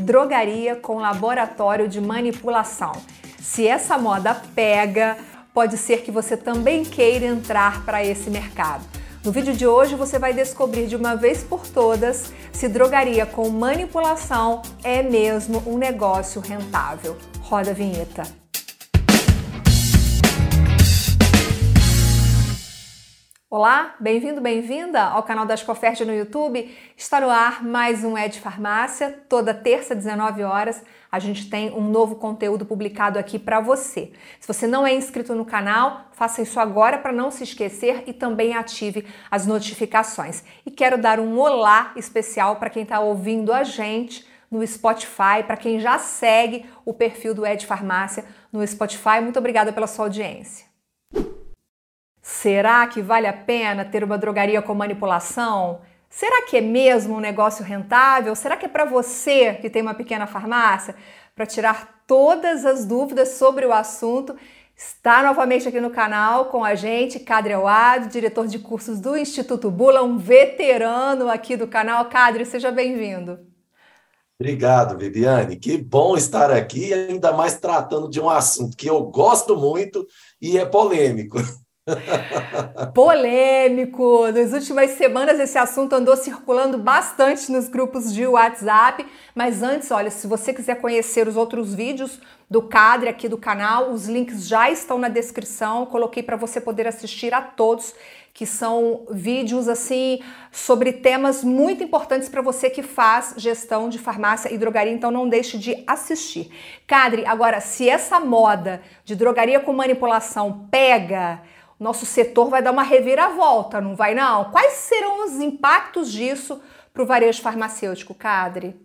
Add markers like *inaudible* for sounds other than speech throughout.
drogaria com laboratório de manipulação. Se essa moda pega, pode ser que você também queira entrar para esse mercado. No vídeo de hoje você vai descobrir de uma vez por todas se drogaria com manipulação é mesmo um negócio rentável. Roda a vinheta. Olá, bem-vindo, bem-vinda ao canal da Escoferte no YouTube. Está no ar mais um Ed Farmácia. Toda terça, 19 horas, a gente tem um novo conteúdo publicado aqui para você. Se você não é inscrito no canal, faça isso agora para não se esquecer e também ative as notificações. E quero dar um olá especial para quem está ouvindo a gente no Spotify, para quem já segue o perfil do Ed Farmácia no Spotify. Muito obrigada pela sua audiência. Será que vale a pena ter uma drogaria com manipulação? Será que é mesmo um negócio rentável? Será que é para você que tem uma pequena farmácia? Para tirar todas as dúvidas sobre o assunto, está novamente aqui no canal com a gente, Cadre Awad, diretor de cursos do Instituto Bula, um veterano aqui do canal. Cadre, seja bem-vindo. Obrigado, Viviane. Que bom estar aqui, ainda mais tratando de um assunto que eu gosto muito e é polêmico. *laughs* Polêmico! Nas últimas semanas esse assunto andou circulando bastante nos grupos de WhatsApp. Mas antes, olha, se você quiser conhecer os outros vídeos do Cadre aqui do canal, os links já estão na descrição. Coloquei para você poder assistir a todos, que são vídeos assim sobre temas muito importantes para você que faz gestão de farmácia e drogaria, então não deixe de assistir. Cadre, agora, se essa moda de drogaria com manipulação pega, nosso setor vai dar uma reviravolta, não vai não? Quais serão os impactos disso para o varejo farmacêutico, Cadre?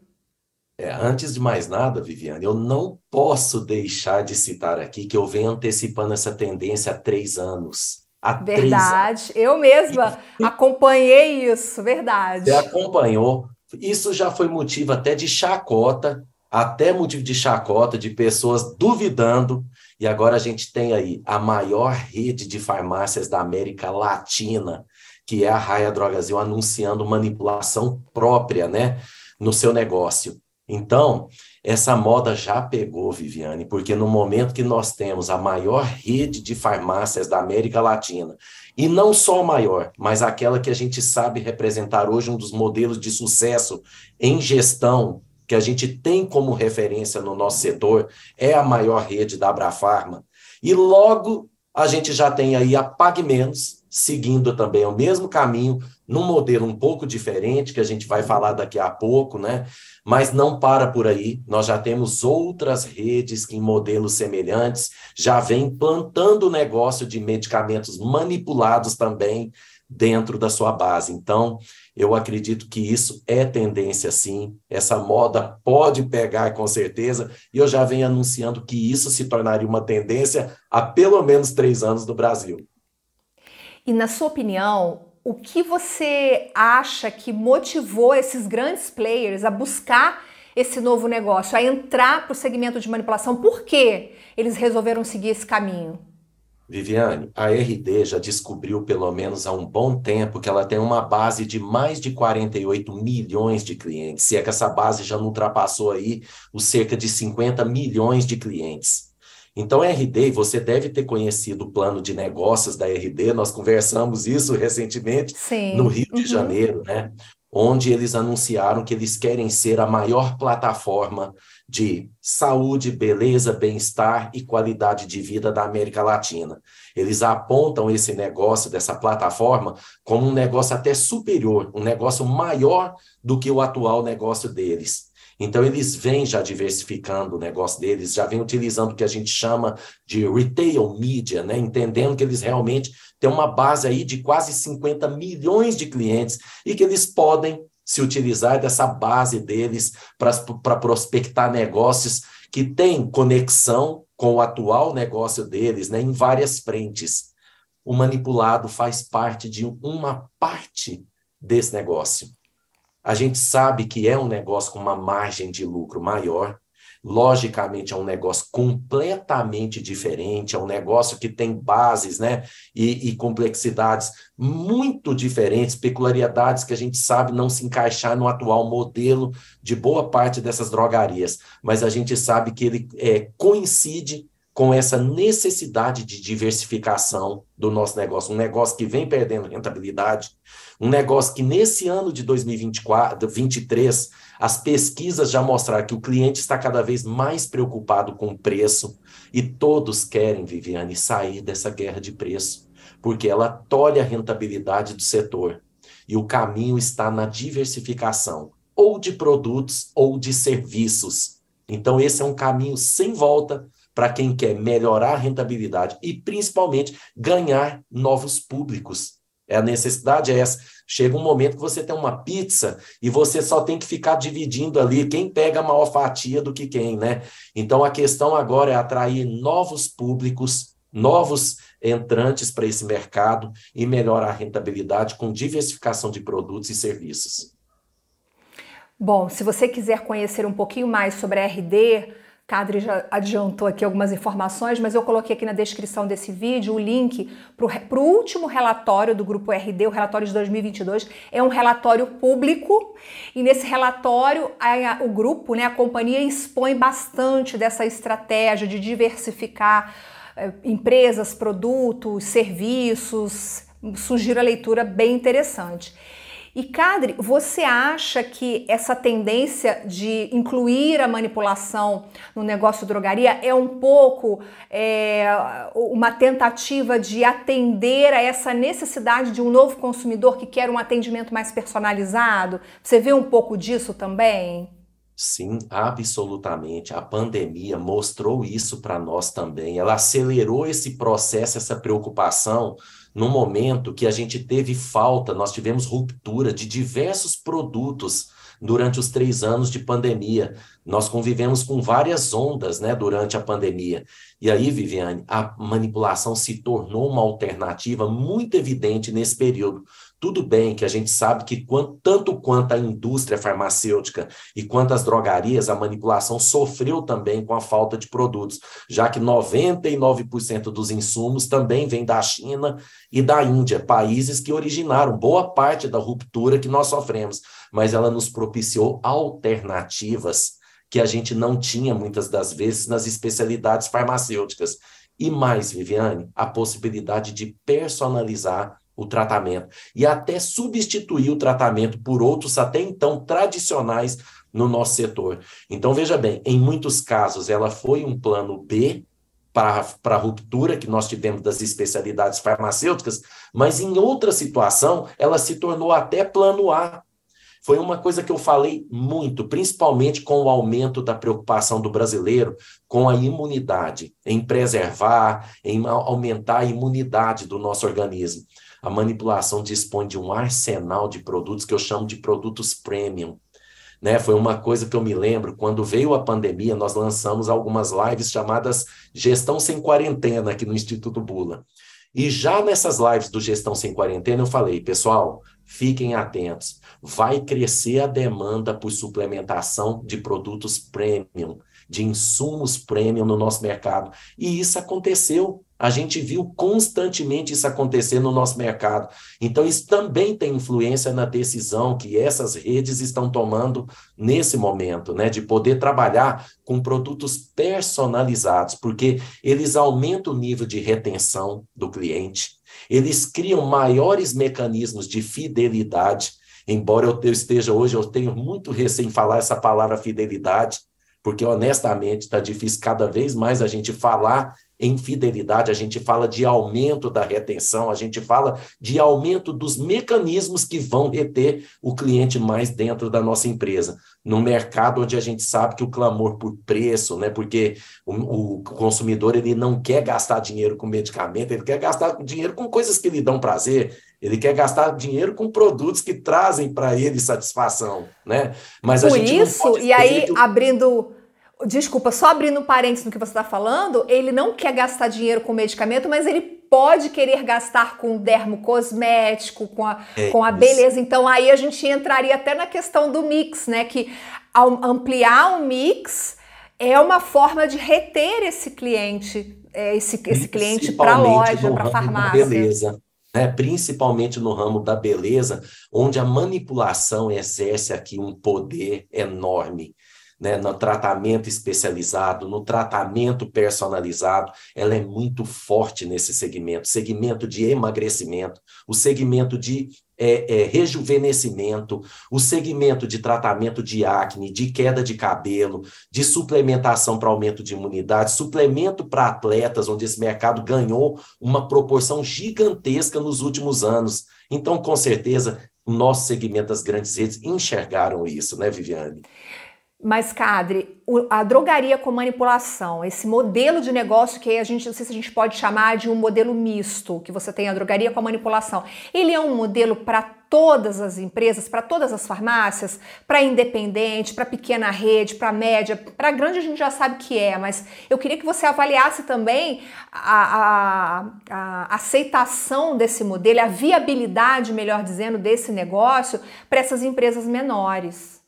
É, antes de mais nada, Viviane, eu não posso deixar de citar aqui que eu venho antecipando essa tendência há três anos. Há verdade, três eu mesma acompanhei isso, verdade. Você acompanhou. Isso já foi motivo até de chacota, até motivo de chacota, de pessoas duvidando e agora a gente tem aí a maior rede de farmácias da América Latina, que é a Raia Drogasil, anunciando manipulação própria, né, no seu negócio. Então, essa moda já pegou, Viviane, porque no momento que nós temos a maior rede de farmácias da América Latina, e não só a maior, mas aquela que a gente sabe representar hoje um dos modelos de sucesso em gestão que a gente tem como referência no nosso setor é a maior rede da Abrafarma. E logo a gente já tem aí a Pag Menos, seguindo também o mesmo caminho, num modelo um pouco diferente, que a gente vai falar daqui a pouco, né? Mas não para por aí, nós já temos outras redes que, em modelos semelhantes, já vem plantando o negócio de medicamentos manipulados também dentro da sua base. Então, eu acredito que isso é tendência sim, essa moda pode pegar com certeza, e eu já venho anunciando que isso se tornaria uma tendência há pelo menos três anos no Brasil. E na sua opinião, o que você acha que motivou esses grandes players a buscar esse novo negócio, a entrar para o segmento de manipulação? Por que eles resolveram seguir esse caminho? Viviane, a RD já descobriu pelo menos há um bom tempo que ela tem uma base de mais de 48 milhões de clientes, se é que essa base já não ultrapassou aí os cerca de 50 milhões de clientes. Então, a RD, você deve ter conhecido o plano de negócios da RD, nós conversamos isso recentemente Sim. no Rio de uhum. Janeiro, né? Onde eles anunciaram que eles querem ser a maior plataforma de saúde, beleza, bem-estar e qualidade de vida da América Latina. Eles apontam esse negócio dessa plataforma como um negócio até superior, um negócio maior do que o atual negócio deles. Então, eles vêm já diversificando o negócio deles, já vêm utilizando o que a gente chama de retail media, né? entendendo que eles realmente têm uma base aí de quase 50 milhões de clientes e que eles podem se utilizar dessa base deles para prospectar negócios que têm conexão com o atual negócio deles né, em várias frentes. O manipulado faz parte de uma parte desse negócio. A gente sabe que é um negócio com uma margem de lucro maior, Logicamente, é um negócio completamente diferente, é um negócio que tem bases né, e, e complexidades muito diferentes, peculiaridades que a gente sabe não se encaixar no atual modelo de boa parte dessas drogarias, mas a gente sabe que ele é, coincide com essa necessidade de diversificação do nosso negócio, um negócio que vem perdendo rentabilidade, um negócio que nesse ano de 2024, 2023, as pesquisas já mostraram que o cliente está cada vez mais preocupado com o preço e todos querem, Viviane, sair dessa guerra de preço, porque ela tolhe a rentabilidade do setor. E o caminho está na diversificação, ou de produtos ou de serviços. Então, esse é um caminho sem volta para quem quer melhorar a rentabilidade e, principalmente, ganhar novos públicos. É a necessidade é essa. Chega um momento que você tem uma pizza e você só tem que ficar dividindo ali quem pega a maior fatia do que quem, né? Então a questão agora é atrair novos públicos, novos entrantes para esse mercado e melhorar a rentabilidade com diversificação de produtos e serviços. Bom, se você quiser conhecer um pouquinho mais sobre a RD, Cadre já adiantou aqui algumas informações, mas eu coloquei aqui na descrição desse vídeo o link para o último relatório do Grupo RD, o relatório de 2022. É um relatório público e nesse relatório a, o grupo, né, a companhia, expõe bastante dessa estratégia de diversificar eh, empresas, produtos, serviços. Sugiro a leitura bem interessante. E Cadre, você acha que essa tendência de incluir a manipulação no negócio drogaria é um pouco é, uma tentativa de atender a essa necessidade de um novo consumidor que quer um atendimento mais personalizado? Você vê um pouco disso também? Sim, absolutamente. A pandemia mostrou isso para nós também. Ela acelerou esse processo, essa preocupação num momento que a gente teve falta, nós tivemos ruptura de diversos produtos durante os três anos de pandemia. Nós convivemos com várias ondas né, durante a pandemia. E aí, Viviane, a manipulação se tornou uma alternativa muito evidente nesse período. Tudo bem que a gente sabe que quanto, tanto quanto a indústria farmacêutica e quanto as drogarias, a manipulação sofreu também com a falta de produtos, já que 99% dos insumos também vem da China e da Índia, países que originaram boa parte da ruptura que nós sofremos, mas ela nos propiciou alternativas que a gente não tinha muitas das vezes nas especialidades farmacêuticas. E mais, Viviane, a possibilidade de personalizar o tratamento e até substituir o tratamento por outros até então tradicionais no nosso setor. Então, veja bem, em muitos casos ela foi um plano B para a ruptura que nós tivemos das especialidades farmacêuticas, mas em outra situação ela se tornou até plano A. Foi uma coisa que eu falei muito, principalmente com o aumento da preocupação do brasileiro com a imunidade, em preservar, em aumentar a imunidade do nosso organismo. A manipulação dispõe de um arsenal de produtos que eu chamo de produtos premium. Né? Foi uma coisa que eu me lembro, quando veio a pandemia, nós lançamos algumas lives chamadas Gestão Sem Quarentena aqui no Instituto Bula. E já nessas lives do Gestão Sem Quarentena, eu falei, pessoal, fiquem atentos. Vai crescer a demanda por suplementação de produtos premium, de insumos premium no nosso mercado. E isso aconteceu. A gente viu constantemente isso acontecer no nosso mercado. Então, isso também tem influência na decisão que essas redes estão tomando nesse momento, né? De poder trabalhar com produtos personalizados, porque eles aumentam o nível de retenção do cliente, eles criam maiores mecanismos de fidelidade. Embora eu esteja hoje, eu tenho muito recém falar essa palavra fidelidade, porque honestamente está difícil cada vez mais a gente falar em fidelidade, a gente fala de aumento da retenção, a gente fala de aumento dos mecanismos que vão reter o cliente mais dentro da nossa empresa, no mercado onde a gente sabe que o clamor por preço, né, porque o, o consumidor ele não quer gastar dinheiro com medicamento, ele quer gastar dinheiro com coisas que lhe dão prazer, ele quer gastar dinheiro com produtos que trazem para ele satisfação, né? Mas Por a gente isso, e aí abrindo Desculpa, só abrindo parênteses no que você está falando, ele não quer gastar dinheiro com medicamento, mas ele pode querer gastar com dermo cosmético, com a, é com a beleza. Então aí a gente entraria até na questão do mix, né? Que ampliar o mix é uma forma de reter esse cliente, é, esse, esse cliente para a loja, para a farmácia. Beleza. Né, principalmente no ramo da beleza, onde a manipulação exerce aqui um poder enorme né, no tratamento especializado, no tratamento personalizado, ela é muito forte nesse segmento, segmento de emagrecimento, o segmento de é, é, rejuvenescimento, o segmento de tratamento de acne, de queda de cabelo, de suplementação para aumento de imunidade, suplemento para atletas, onde esse mercado ganhou uma proporção gigantesca nos últimos anos. Então, com certeza, o nosso segmento das grandes redes enxergaram isso, né, Viviane? Mas, Cadre, a drogaria com manipulação, esse modelo de negócio que a gente, não sei se a gente pode chamar de um modelo misto, que você tem a drogaria com a manipulação, ele é um modelo para todas as empresas, para todas as farmácias, para independente, para pequena rede, para média, para grande a gente já sabe que é, mas eu queria que você avaliasse também a, a, a aceitação desse modelo, a viabilidade, melhor dizendo, desse negócio para essas empresas menores.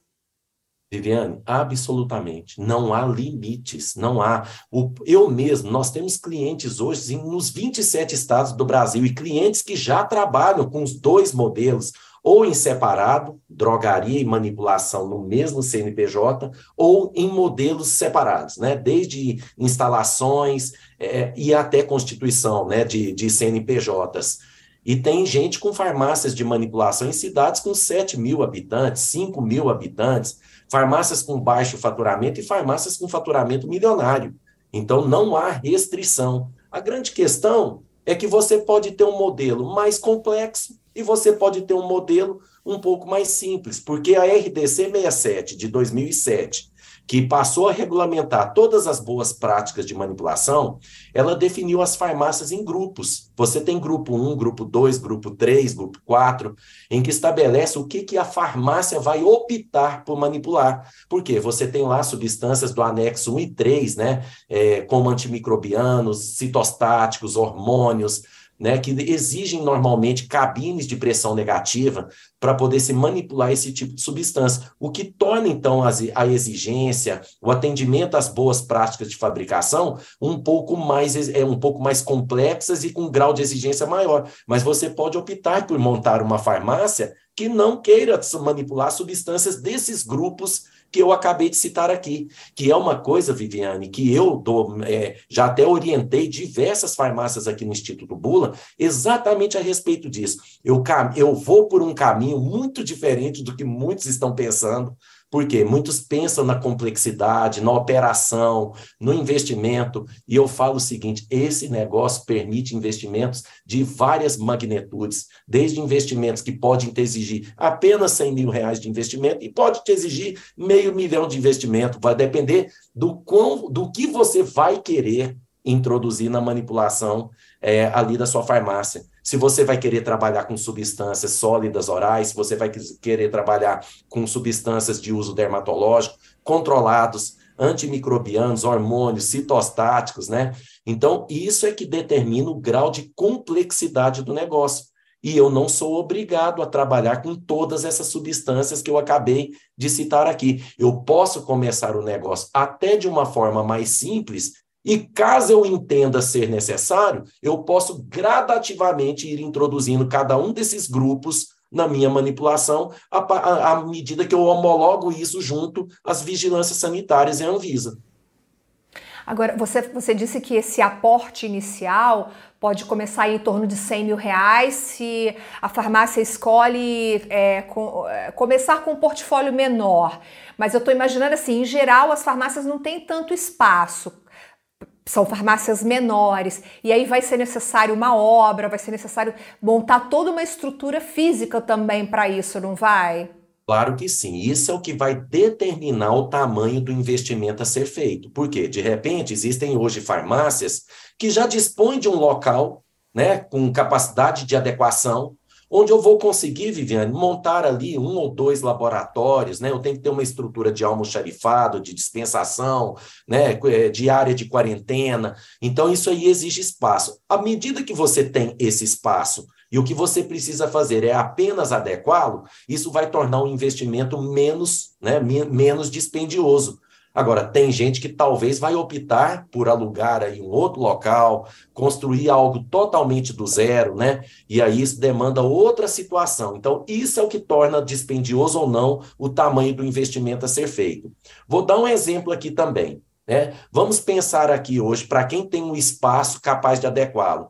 Viviane, absolutamente. Não há limites, não há. O, eu mesmo, nós temos clientes hoje nos 27 estados do Brasil e clientes que já trabalham com os dois modelos, ou em separado, drogaria e manipulação no mesmo CNPJ, ou em modelos separados, né? Desde instalações é, e até constituição né? de, de CNPJs. E tem gente com farmácias de manipulação em cidades com 7 mil habitantes, 5 mil habitantes farmácias com baixo faturamento e farmácias com faturamento milionário. Então, não há restrição. A grande questão é que você pode ter um modelo mais complexo e você pode ter um modelo um pouco mais simples, porque a RDC 67 de 2007 que passou a regulamentar todas as boas práticas de manipulação, ela definiu as farmácias em grupos. Você tem grupo 1, grupo 2, grupo 3, grupo 4, em que estabelece o que, que a farmácia vai optar por manipular. Por quê? Você tem lá substâncias do anexo 1 e 3, né? É, como antimicrobianos, citostáticos, hormônios, né, que exigem normalmente cabines de pressão negativa para poder se manipular esse tipo de substância, o que torna então a exigência, o atendimento às boas práticas de fabricação um pouco mais é um pouco mais complexas e com um grau de exigência maior. Mas você pode optar por montar uma farmácia que não queira manipular substâncias desses grupos que eu acabei de citar aqui, que é uma coisa, Viviane, que eu dou, é, já até orientei diversas farmácias aqui no Instituto Bula, exatamente a respeito disso. Eu, eu vou por um caminho muito diferente do que muitos estão pensando, porque muitos pensam na complexidade, na operação, no investimento, e eu falo o seguinte: esse negócio permite investimentos de várias magnitudes, desde investimentos que podem te exigir apenas 100 mil reais de investimento e pode te exigir meio milhão de investimento, vai depender do, quão, do que você vai querer introduzir na manipulação é, ali da sua farmácia se você vai querer trabalhar com substâncias sólidas orais, se você vai querer trabalhar com substâncias de uso dermatológico, controlados, antimicrobianos, hormônios, citostáticos, né? Então, isso é que determina o grau de complexidade do negócio. E eu não sou obrigado a trabalhar com todas essas substâncias que eu acabei de citar aqui. Eu posso começar o negócio até de uma forma mais simples e caso eu entenda ser necessário, eu posso gradativamente ir introduzindo cada um desses grupos na minha manipulação, à, medida que eu homologo isso junto às vigilâncias sanitárias e à Anvisa. Agora, você, você disse que esse aporte inicial pode começar em torno de 100 mil reais se a farmácia escolhe é, com, é, começar com um portfólio menor. Mas eu estou imaginando assim, em geral, as farmácias não têm tanto espaço são farmácias menores, e aí vai ser necessário uma obra, vai ser necessário montar toda uma estrutura física também para isso, não vai? Claro que sim. Isso é o que vai determinar o tamanho do investimento a ser feito. Porque, de repente, existem hoje farmácias que já dispõem de um local né, com capacidade de adequação, onde eu vou conseguir, Viviane, montar ali um ou dois laboratórios, né? Eu tenho que ter uma estrutura de almoxarifado, de dispensação, né? Eh, de área de quarentena. Então, isso aí exige espaço. À medida que você tem esse espaço e o que você precisa fazer é apenas adequá-lo, isso vai tornar o investimento menos, né? menos dispendioso. Agora, tem gente que talvez vai optar por alugar aí um outro local, construir algo totalmente do zero, né? E aí isso demanda outra situação. Então, isso é o que torna dispendioso ou não o tamanho do investimento a ser feito. Vou dar um exemplo aqui também. Né? Vamos pensar aqui hoje, para quem tem um espaço capaz de adequá-lo.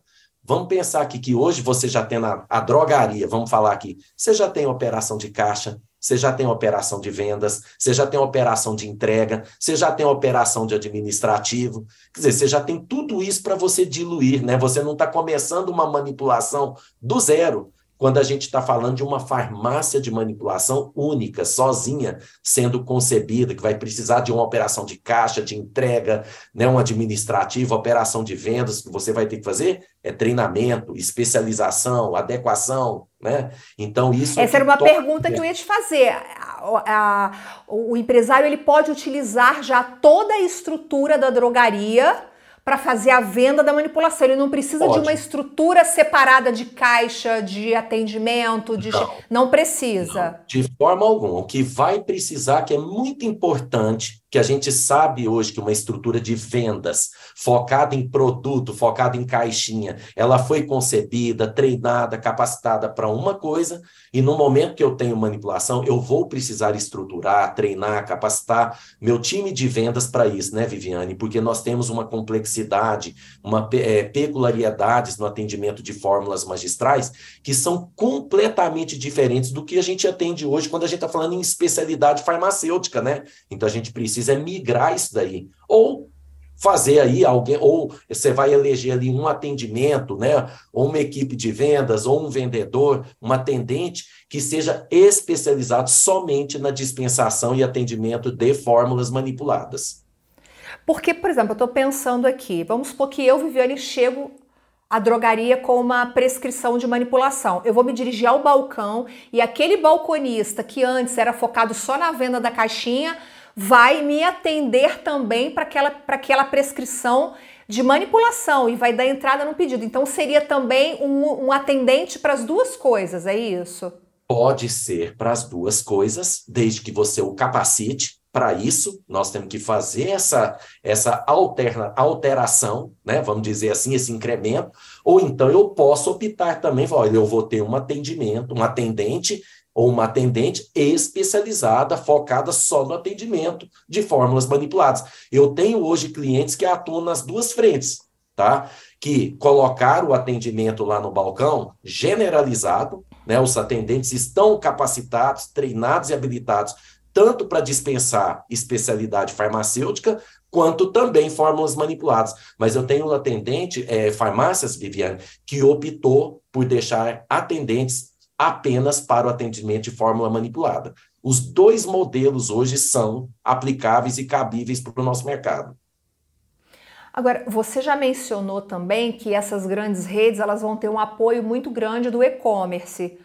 Vamos pensar aqui que hoje você já tem a, a drogaria, vamos falar aqui, você já tem operação de caixa, você já tem operação de vendas, você já tem operação de entrega, você já tem operação de administrativo. Quer dizer, você já tem tudo isso para você diluir, né? Você não está começando uma manipulação do zero quando a gente está falando de uma farmácia de manipulação única, sozinha, sendo concebida, que vai precisar de uma operação de caixa, de entrega, né, um administrativo, operação de vendas, que você vai ter que fazer é treinamento, especialização, adequação, né? Então isso. Essa era uma pergunta que eu ia te fazer. A, a, o empresário ele pode utilizar já toda a estrutura da drogaria para fazer a venda da manipulação. Ele não precisa Pode. de uma estrutura separada de caixa, de atendimento, de não, não precisa. Não, de forma alguma. O que vai precisar, que é muito importante, que a gente sabe hoje que uma estrutura de vendas focada em produto, focada em caixinha, ela foi concebida, treinada, capacitada para uma coisa, e no momento que eu tenho manipulação, eu vou precisar estruturar, treinar, capacitar meu time de vendas para isso, né, Viviane? Porque nós temos uma complexidade, uma é, peculiaridades no atendimento de fórmulas magistrais que são completamente diferentes do que a gente atende hoje quando a gente está falando em especialidade farmacêutica, né? Então a gente precisa precisa migrar isso daí. Ou fazer aí alguém, ou você vai eleger ali um atendimento, né, ou uma equipe de vendas, ou um vendedor, um atendente que seja especializado somente na dispensação e atendimento de fórmulas manipuladas. Porque, por exemplo, eu estou pensando aqui, vamos supor que eu, Viviane, chego à drogaria com uma prescrição de manipulação. Eu vou me dirigir ao balcão e aquele balconista que antes era focado só na venda da caixinha vai me atender também para aquela, aquela prescrição de manipulação e vai dar entrada no pedido. Então, seria também um, um atendente para as duas coisas, é isso? Pode ser para as duas coisas, desde que você o capacite para isso. Nós temos que fazer essa, essa alterna, alteração, né? vamos dizer assim, esse incremento. Ou então eu posso optar também, olha, eu vou ter um atendimento, um atendente ou uma atendente especializada, focada só no atendimento de fórmulas manipuladas. Eu tenho hoje clientes que atuam nas duas frentes, tá? Que colocaram o atendimento lá no balcão generalizado, né? Os atendentes estão capacitados, treinados e habilitados tanto para dispensar especialidade farmacêutica, quanto também fórmulas manipuladas. Mas eu tenho um atendente, é, farmácias, Viviane, que optou por deixar atendentes apenas para o atendimento de fórmula manipulada. Os dois modelos hoje são aplicáveis e cabíveis para o nosso mercado. Agora, você já mencionou também que essas grandes redes elas vão ter um apoio muito grande do e-commerce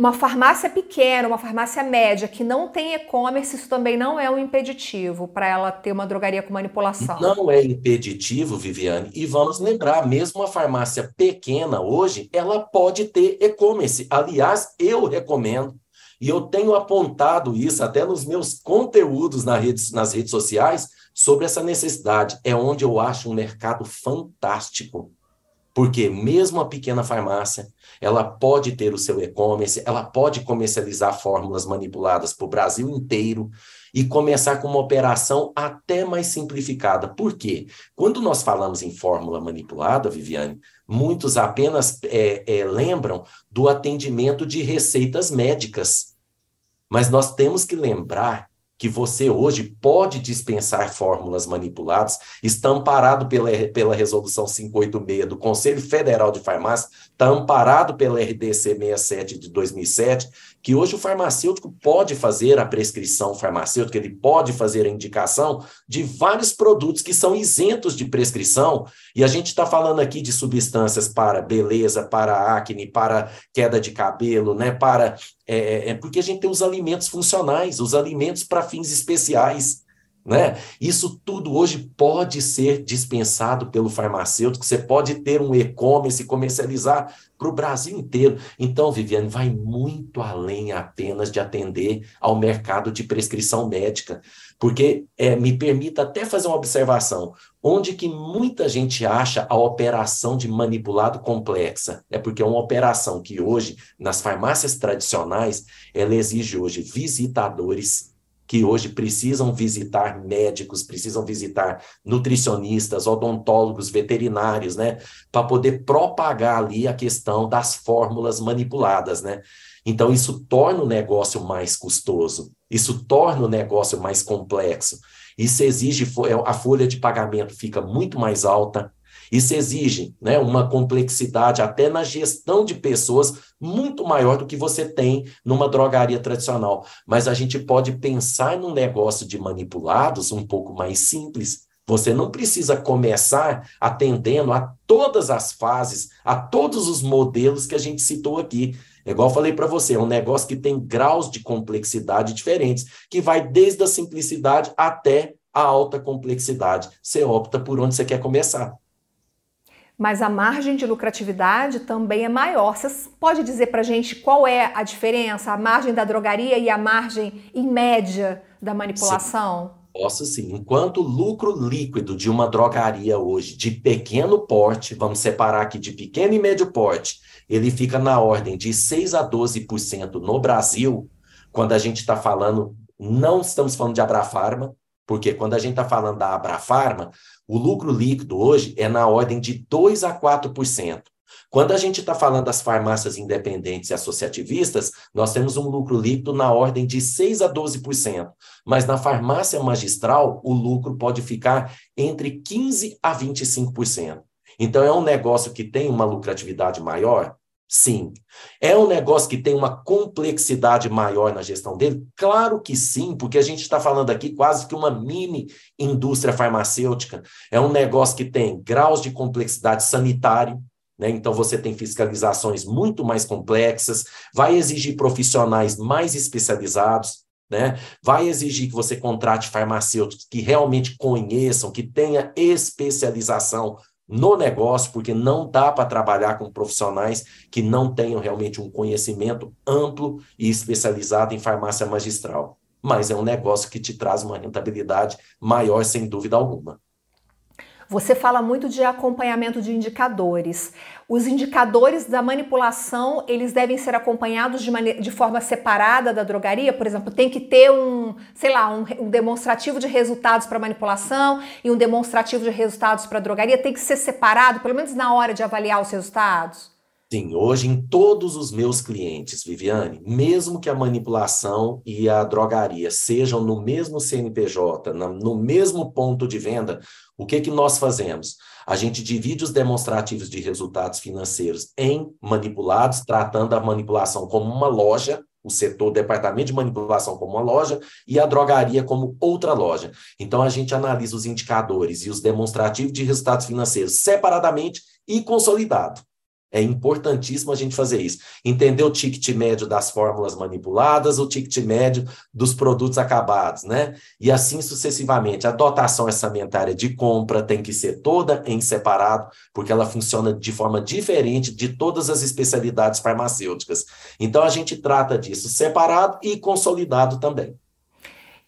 uma farmácia pequena, uma farmácia média que não tem e-commerce, isso também não é um impeditivo para ela ter uma drogaria com manipulação. Não é impeditivo, Viviane. E vamos lembrar, mesmo uma farmácia pequena hoje, ela pode ter e-commerce. Aliás, eu recomendo. E eu tenho apontado isso até nos meus conteúdos nas redes, nas redes sociais sobre essa necessidade. É onde eu acho um mercado fantástico. Porque mesmo a pequena farmácia, ela pode ter o seu e-commerce, ela pode comercializar fórmulas manipuladas para o Brasil inteiro e começar com uma operação até mais simplificada. Por quê? Quando nós falamos em fórmula manipulada, Viviane, muitos apenas é, é, lembram do atendimento de receitas médicas. Mas nós temos que lembrar que você hoje pode dispensar fórmulas manipuladas, está amparado pela, pela Resolução 586 do Conselho Federal de Farmácia, está amparado pela RDC 67 de 2007, que hoje o farmacêutico pode fazer a prescrição farmacêutica, ele pode fazer a indicação de vários produtos que são isentos de prescrição, e a gente está falando aqui de substâncias para beleza, para acne, para queda de cabelo, né, para é, é, é porque a gente tem os alimentos funcionais, os alimentos para fins especiais. Né? Isso tudo hoje pode ser dispensado pelo farmacêutico. Você pode ter um e-commerce e comercializar para o Brasil inteiro. Então, Viviane, vai muito além apenas de atender ao mercado de prescrição médica. Porque é, me permita até fazer uma observação. Onde que muita gente acha a operação de manipulado complexa? É porque é uma operação que hoje, nas farmácias tradicionais, ela exige hoje visitadores que hoje precisam visitar médicos, precisam visitar nutricionistas, odontólogos, veterinários, né, para poder propagar ali a questão das fórmulas manipuladas, né? Então isso torna o negócio mais custoso, isso torna o negócio mais complexo. Isso exige é, a folha de pagamento fica muito mais alta, isso exige né, uma complexidade até na gestão de pessoas muito maior do que você tem numa drogaria tradicional. Mas a gente pode pensar num negócio de manipulados um pouco mais simples. Você não precisa começar atendendo a todas as fases, a todos os modelos que a gente citou aqui. É igual eu falei para você, é um negócio que tem graus de complexidade diferentes, que vai desde a simplicidade até a alta complexidade. Você opta por onde você quer começar mas a margem de lucratividade também é maior. Você pode dizer para a gente qual é a diferença, a margem da drogaria e a margem em média da manipulação? Sim. Posso sim. Enquanto o lucro líquido de uma drogaria hoje, de pequeno porte, vamos separar aqui de pequeno e médio porte, ele fica na ordem de 6 a 12% no Brasil, quando a gente está falando, não estamos falando de Abrafarma, porque quando a gente está falando da Abrafarma, o lucro líquido hoje é na ordem de 2 a 4%. Quando a gente está falando das farmácias independentes e associativistas, nós temos um lucro líquido na ordem de 6 a 12%. Mas na farmácia magistral, o lucro pode ficar entre 15 a 25%. Então, é um negócio que tem uma lucratividade maior? Sim. É um negócio que tem uma complexidade maior na gestão dele? Claro que sim, porque a gente está falando aqui quase que uma mini indústria farmacêutica. É um negócio que tem graus de complexidade sanitário, né? Então você tem fiscalizações muito mais complexas, vai exigir profissionais mais especializados. Né? Vai exigir que você contrate farmacêuticos que realmente conheçam, que tenha especialização no negócio, porque não dá para trabalhar com profissionais que não tenham realmente um conhecimento amplo e especializado em farmácia magistral. Mas é um negócio que te traz uma rentabilidade maior, sem dúvida alguma. Você fala muito de acompanhamento de indicadores. Os indicadores da manipulação, eles devem ser acompanhados de, de forma separada da drogaria? Por exemplo, tem que ter um, sei lá, um, um demonstrativo de resultados para manipulação e um demonstrativo de resultados para drogaria? Tem que ser separado, pelo menos na hora de avaliar os resultados? Sim, hoje em todos os meus clientes, Viviane, mesmo que a manipulação e a drogaria sejam no mesmo CNPJ, no mesmo ponto de venda, o que, que nós fazemos? A gente divide os demonstrativos de resultados financeiros em manipulados, tratando a manipulação como uma loja, o setor, o departamento de manipulação como uma loja e a drogaria como outra loja. Então a gente analisa os indicadores e os demonstrativos de resultados financeiros separadamente e consolidado. É importantíssimo a gente fazer isso. Entender o ticket médio das fórmulas manipuladas, o ticket médio dos produtos acabados, né? E assim sucessivamente. A dotação orçamentária de compra tem que ser toda em separado, porque ela funciona de forma diferente de todas as especialidades farmacêuticas. Então a gente trata disso separado e consolidado também.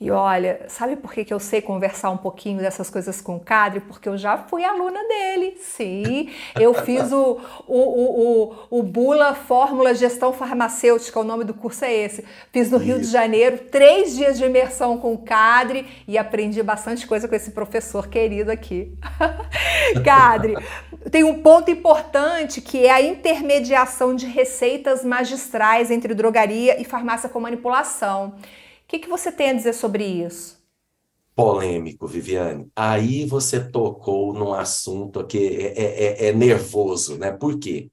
E olha, sabe por que, que eu sei conversar um pouquinho dessas coisas com o Cadre? Porque eu já fui aluna dele, sim. Eu fiz o, o, o, o, o Bula Fórmula Gestão Farmacêutica, o nome do curso é esse. Fiz no Isso. Rio de Janeiro, três dias de imersão com o Cadre e aprendi bastante coisa com esse professor querido aqui. *laughs* Cadre, tem um ponto importante que é a intermediação de receitas magistrais entre drogaria e farmácia com manipulação que, que você tem a dizer sobre isso? Polêmico, Viviane. Aí você tocou num assunto que é, é, é, é nervoso, né? Por quê?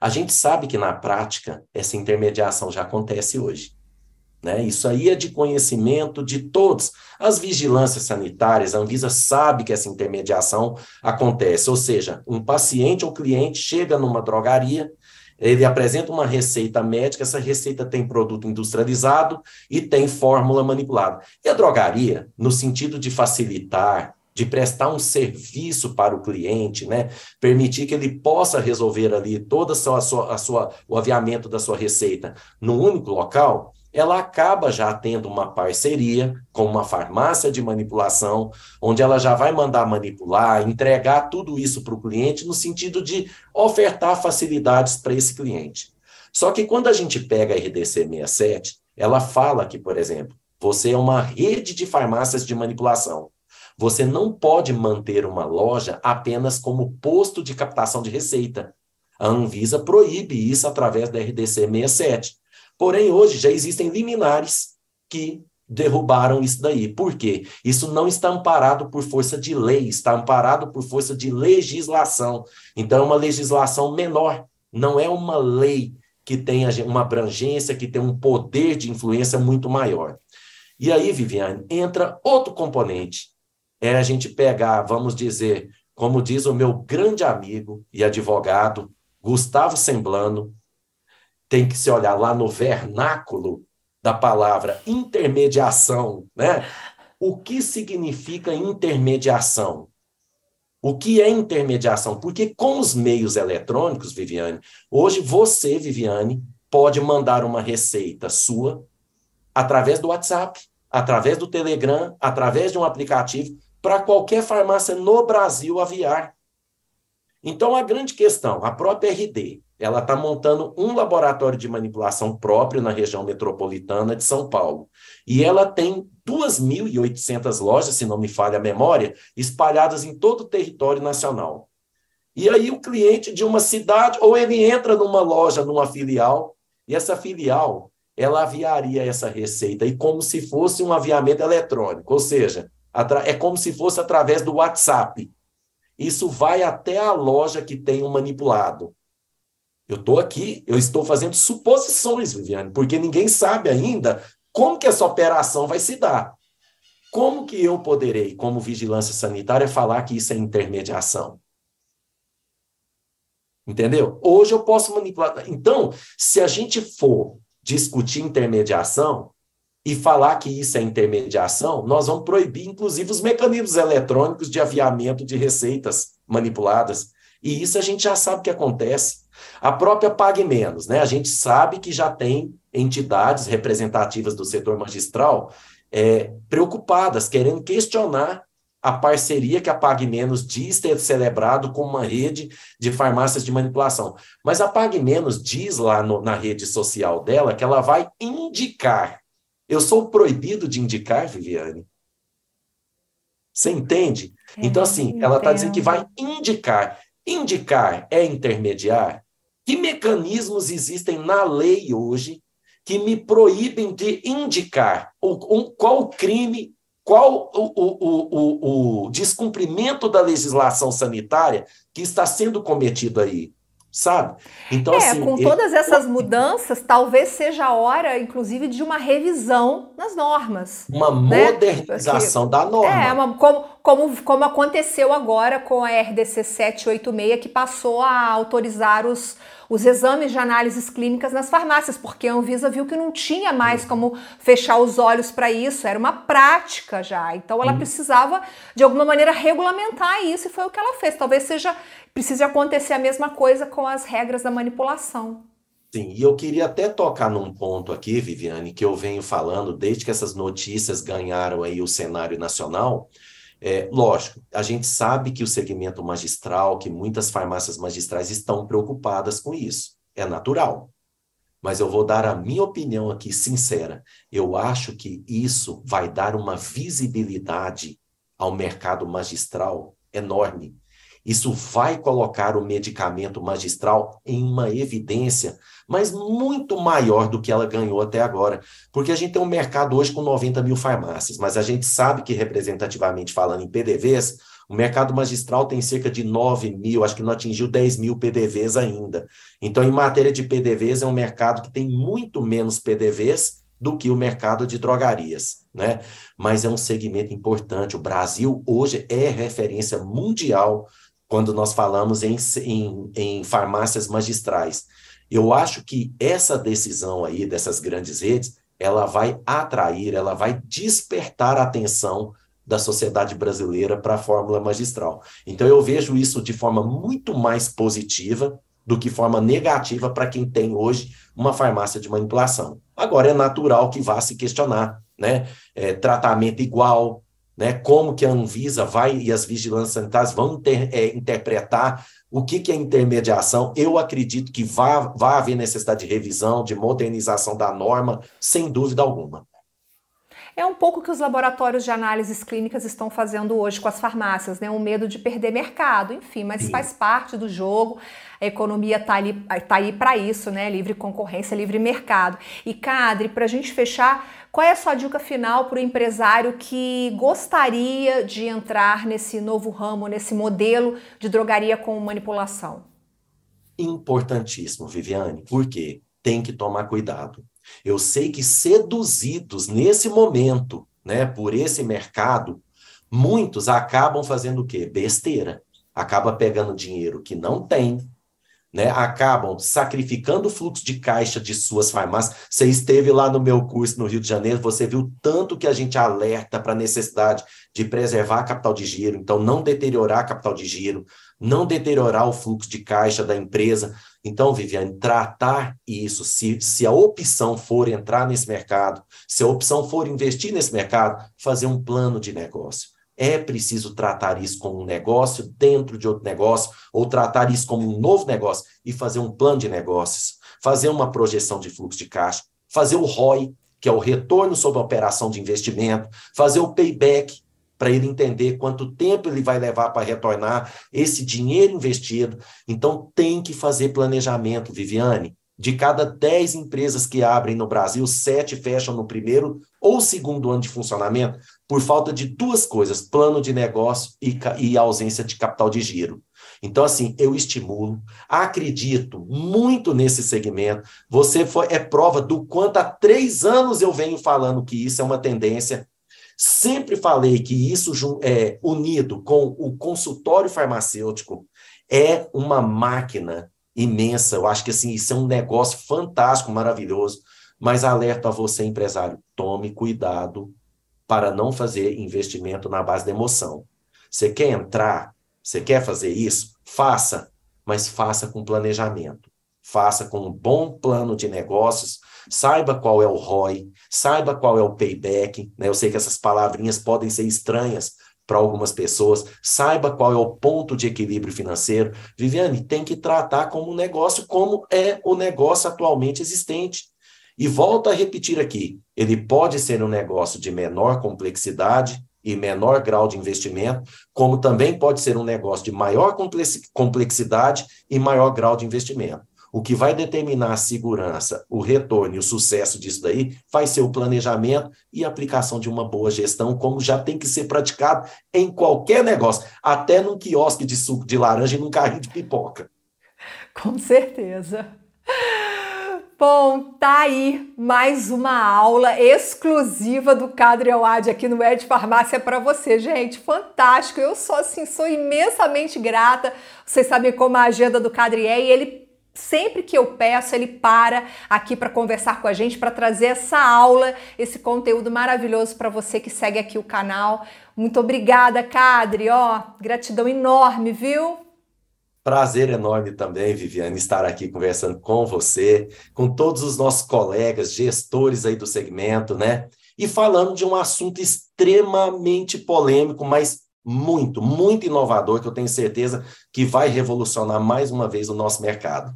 A gente sabe que na prática essa intermediação já acontece hoje. Né? Isso aí é de conhecimento de todos. As vigilâncias sanitárias, a Anvisa sabe que essa intermediação acontece. Ou seja, um paciente ou cliente chega numa drogaria, Ele apresenta uma receita médica, essa receita tem produto industrializado e tem fórmula manipulada. E a drogaria, no sentido de facilitar, de prestar um serviço para o cliente, né? Permitir que ele possa resolver ali toda a sua, a sua, o aviamento da sua receita num único local, ela acaba já tendo uma parceria com uma farmácia de manipulação, onde ela já vai mandar manipular, entregar tudo isso para o cliente, no sentido de ofertar facilidades para esse cliente. Só que quando a gente pega a RDC 67, ela fala que, por exemplo, você é uma rede de farmácias de manipulação. Você não pode manter uma loja apenas como posto de captação de receita. A Anvisa proíbe isso através da RDC 67. Porém, hoje já existem liminares que derrubaram isso daí. Por quê? Isso não está amparado por força de lei, está amparado por força de legislação. Então, é uma legislação menor, não é uma lei que tenha uma abrangência, que tem um poder de influência muito maior. E aí, Viviane, entra outro componente, é a gente pegar, vamos dizer, como diz o meu grande amigo e advogado, Gustavo Semblano, tem que se olhar lá no vernáculo da palavra intermediação, né? O que significa intermediação? O que é intermediação? Porque com os meios eletrônicos, Viviane, hoje você, Viviane, pode mandar uma receita sua através do WhatsApp, através do Telegram, através de um aplicativo para qualquer farmácia no Brasil aviar. Então, a grande questão, a própria RD, ela está montando um laboratório de manipulação próprio na região metropolitana de São Paulo. E ela tem 2.800 lojas, se não me falha a memória, espalhadas em todo o território nacional. E aí o cliente de uma cidade, ou ele entra numa loja, numa filial, e essa filial, ela aviaria essa receita, e como se fosse um aviamento eletrônico, ou seja, é como se fosse através do WhatsApp. Isso vai até a loja que tem o manipulado. Eu estou aqui, eu estou fazendo suposições, Viviane, porque ninguém sabe ainda como que essa operação vai se dar. Como que eu poderei, como vigilância sanitária, falar que isso é intermediação? Entendeu? Hoje eu posso manipular. Então, se a gente for discutir intermediação, e falar que isso é intermediação, nós vamos proibir, inclusive, os mecanismos eletrônicos de aviamento de receitas manipuladas. E isso a gente já sabe que acontece. A própria Pague Menos, né? A gente sabe que já tem entidades representativas do setor magistral é, preocupadas, querendo questionar a parceria que a Pague Menos diz ter celebrado com uma rede de farmácias de manipulação. Mas a Pague Menos diz lá no, na rede social dela que ela vai indicar eu sou proibido de indicar, Viviane. Você entende? É, então, assim, ela está dizendo que vai indicar. Indicar é intermediar? Que mecanismos existem na lei hoje que me proíbem de indicar? O, qual crime, qual o, o, o, o descumprimento da legislação sanitária que está sendo cometido aí? Sabe? Então, é, assim, com todas essas mudanças, talvez seja a hora, inclusive, de uma revisão nas normas. Uma né? modernização Porque, da norma. É, uma, como, como, como aconteceu agora com a RDC 786, que passou a autorizar os, os exames de análises clínicas nas farmácias, porque a Anvisa viu que não tinha mais como fechar os olhos para isso, era uma prática já. Então ela precisava, de alguma maneira, regulamentar isso e foi o que ela fez. Talvez seja precise acontecer a mesma coisa com as regras da manipulação. Sim, e eu queria até tocar num ponto aqui, Viviane, que eu venho falando desde que essas notícias ganharam aí o cenário nacional, é, lógico, a gente sabe que o segmento magistral, que muitas farmácias magistrais estão preocupadas com isso. É natural. Mas eu vou dar a minha opinião aqui, sincera. Eu acho que isso vai dar uma visibilidade ao mercado magistral enorme. Isso vai colocar o medicamento magistral em uma evidência, mas muito maior do que ela ganhou até agora. Porque a gente tem um mercado hoje com 90 mil farmácias, mas a gente sabe que, representativamente falando em PDVs, o mercado magistral tem cerca de 9 mil, acho que não atingiu 10 mil PDVs ainda. Então, em matéria de PDVs, é um mercado que tem muito menos PDVs do que o mercado de drogarias, né? Mas é um segmento importante. O Brasil hoje é referência mundial quando nós falamos em, em, em farmácias magistrais. Eu acho que essa decisão aí dessas grandes redes, ela vai atrair, ela vai despertar a atenção da sociedade brasileira para a fórmula magistral. Então eu vejo isso de forma muito mais positiva do que forma negativa para quem tem hoje uma farmácia de manipulação. Agora é natural que vá se questionar, né? É, tratamento igual, né? Como que a Anvisa vai e as vigilâncias sanitárias vão ter, é, interpretar o que, que é intermediação? Eu acredito que vai, vai haver necessidade de revisão, de modernização da norma, sem dúvida alguma. É um pouco que os laboratórios de análises clínicas estão fazendo hoje com as farmácias, né? O medo de perder mercado, enfim, mas Sim. faz parte do jogo. A economia está tá aí para isso, né? Livre concorrência, livre mercado. E, Cadre, para a gente fechar, qual é a sua dica final para o empresário que gostaria de entrar nesse novo ramo, nesse modelo de drogaria com manipulação? Importantíssimo, Viviane, porque tem que tomar cuidado. Eu sei que seduzidos nesse momento, né, por esse mercado, muitos acabam fazendo o quê? Besteira. Acaba pegando dinheiro que não tem, né, acabam sacrificando o fluxo de caixa de suas farmácias. Você esteve lá no meu curso no Rio de Janeiro, você viu tanto que a gente alerta para a necessidade de preservar a capital de giro, então não deteriorar a capital de giro, não deteriorar o fluxo de caixa da empresa. Então, Viviane, tratar isso, se, se a opção for entrar nesse mercado, se a opção for investir nesse mercado, fazer um plano de negócio. É preciso tratar isso como um negócio dentro de outro negócio, ou tratar isso como um novo negócio e fazer um plano de negócios, fazer uma projeção de fluxo de caixa, fazer o ROI, que é o retorno sobre a operação de investimento, fazer o payback, para ele entender quanto tempo ele vai levar para retornar esse dinheiro investido. Então, tem que fazer planejamento, Viviane. De cada 10 empresas que abrem no Brasil, sete fecham no primeiro ou segundo ano de funcionamento por falta de duas coisas: plano de negócio e, e ausência de capital de giro. Então, assim, eu estimulo, acredito muito nesse segmento. Você foi, é prova do quanto há três anos eu venho falando que isso é uma tendência Sempre falei que isso é, unido com o consultório farmacêutico é uma máquina imensa. Eu acho que assim, isso é um negócio fantástico, maravilhoso. Mas alerto a você, empresário, tome cuidado para não fazer investimento na base da emoção. Você quer entrar, você quer fazer isso? Faça, mas faça com planejamento. Faça com um bom plano de negócios, saiba qual é o ROI, saiba qual é o payback, né? Eu sei que essas palavrinhas podem ser estranhas para algumas pessoas, saiba qual é o ponto de equilíbrio financeiro. Viviane, tem que tratar como um negócio como é o negócio atualmente existente. E volta a repetir aqui, ele pode ser um negócio de menor complexidade, e menor grau de investimento, como também pode ser um negócio de maior complexidade e maior grau de investimento. O que vai determinar a segurança, o retorno e o sucesso disso daí vai ser o planejamento e aplicação de uma boa gestão, como já tem que ser praticado em qualquer negócio, até num quiosque de suco de laranja e num carrinho de pipoca. Com certeza. Bom, tá aí mais uma aula exclusiva do Cadre Awad aqui no Ed Farmácia para você, gente. Fantástico. Eu sou assim, sou imensamente grata. Vocês sabem como a agenda do Cadre é e ele Sempre que eu peço, ele para aqui para conversar com a gente, para trazer essa aula, esse conteúdo maravilhoso para você que segue aqui o canal. Muito obrigada, Cadre. Ó, gratidão enorme, viu? Prazer enorme também, Viviane, estar aqui conversando com você, com todos os nossos colegas, gestores aí do segmento, né? E falando de um assunto extremamente polêmico, mas muito, muito inovador, que eu tenho certeza que vai revolucionar mais uma vez o nosso mercado.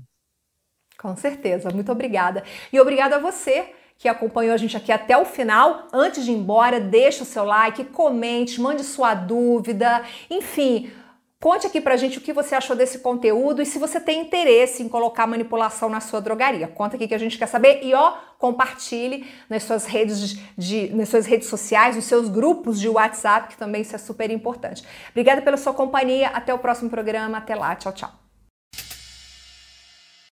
Com certeza, muito obrigada. E obrigada a você que acompanhou a gente aqui até o final. Antes de ir embora, deixa o seu like, comente, mande sua dúvida, enfim, Conte aqui pra gente o que você achou desse conteúdo e se você tem interesse em colocar manipulação na sua drogaria. Conta aqui que a gente quer saber e ó, compartilhe nas suas redes de, nas suas redes sociais, nos seus grupos de WhatsApp, que também isso é super importante. Obrigada pela sua companhia. Até o próximo programa. Até lá. Tchau, tchau.